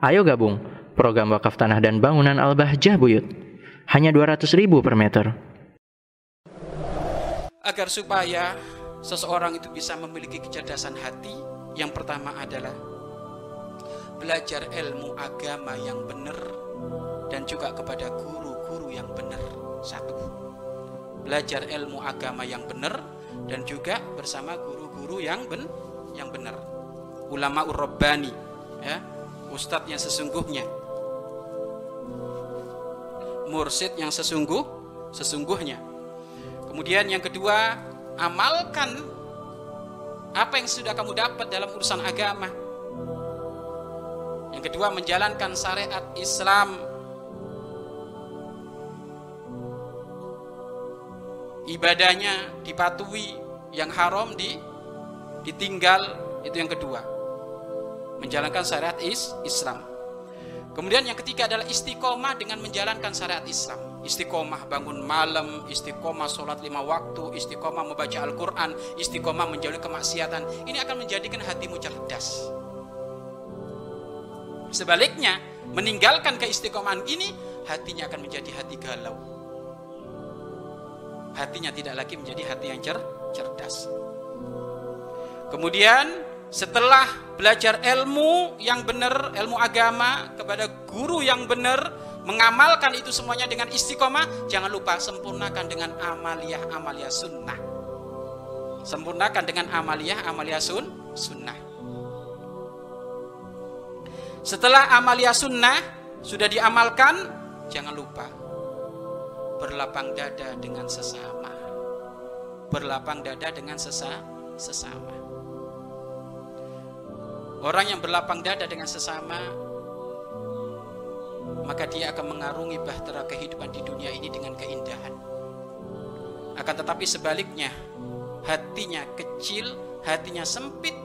Ayo gabung program wakaf tanah dan bangunan Al-Bahjah Buyut. Hanya 200 ribu per meter. Agar supaya seseorang itu bisa memiliki kecerdasan hati, yang pertama adalah belajar ilmu agama yang benar dan juga kepada guru-guru yang benar. Satu, belajar ilmu agama yang benar dan juga bersama guru-guru yang ben yang benar. Ulama urrobbani, ya, ustadz yang sesungguhnya, mursid yang sesungguh sesungguhnya. Kemudian yang kedua, amalkan apa yang sudah kamu dapat dalam urusan agama. Yang kedua, menjalankan syariat Islam ibadahnya dipatuhi, yang haram di ditinggal itu yang kedua. Menjalankan syariat is, Islam. Kemudian yang ketiga adalah istiqomah dengan menjalankan syariat Islam. Istiqomah bangun malam, istiqomah sholat lima waktu, istiqomah membaca Al-Quran, istiqomah menjauhi kemaksiatan. Ini akan menjadikan hatimu cerdas. Sebaliknya, meninggalkan keistiqomahan ini, hatinya akan menjadi hati galau. Hatinya tidak lagi menjadi hati yang cer cerdas. Kemudian setelah belajar ilmu yang benar, ilmu agama kepada guru yang benar, mengamalkan itu semuanya dengan istiqomah, jangan lupa sempurnakan dengan amaliyah amaliyah sunnah. Sempurnakan dengan amaliyah amaliyah sun sunnah. Setelah amaliyah sunnah sudah diamalkan, jangan lupa berlapang dada dengan sesama. Berlapang dada dengan sesa, sesama. Orang yang berlapang dada dengan sesama maka dia akan mengarungi bahtera kehidupan di dunia ini dengan keindahan. Akan tetapi sebaliknya, hatinya kecil, hatinya sempit,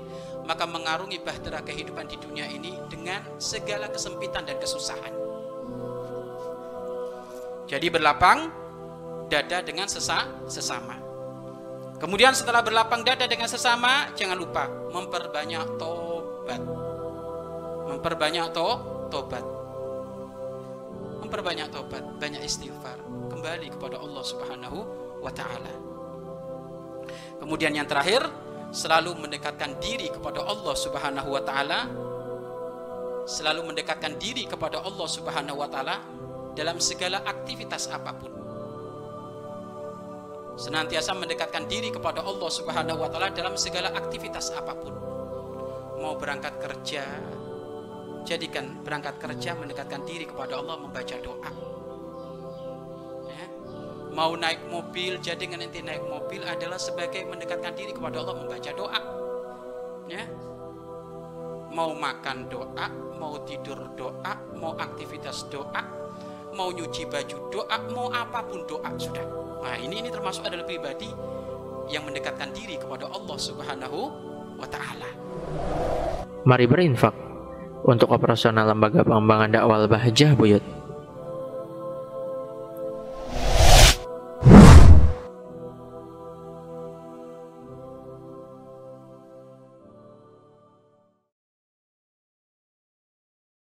maka mengarungi bahtera kehidupan di dunia ini dengan segala kesempitan dan kesusahan. Jadi berlapang dada dengan sesa, sesama. Kemudian setelah berlapang dada dengan sesama, jangan lupa memperbanyak tobat. Memperbanyak to, tobat. Memperbanyak tobat, banyak istighfar, kembali kepada Allah Subhanahu wa taala. Kemudian yang terakhir, selalu mendekatkan diri kepada Allah Subhanahu wa taala. Selalu mendekatkan diri kepada Allah Subhanahu wa taala dalam segala aktivitas apa pun. Senantiasa mendekatkan diri kepada Allah Subhanahu wa taala dalam segala aktivitas apa pun. Mau berangkat kerja, jadikan berangkat kerja mendekatkan diri kepada Allah membaca doa. Ya. Mau naik mobil, jadikan nanti naik mobil adalah sebagai mendekatkan diri kepada Allah membaca doa. Ya. Mau makan doa, mau tidur doa, mau aktivitas doa, mau nyuci baju doa, mau apa pun doa sudah. Nah, ini ini termasuk adalah pribadi yang mendekatkan diri kepada Allah Subhanahu wa taala. Mari berinfak untuk operasional lembaga pengembangan dakwah Bahjah Buyut.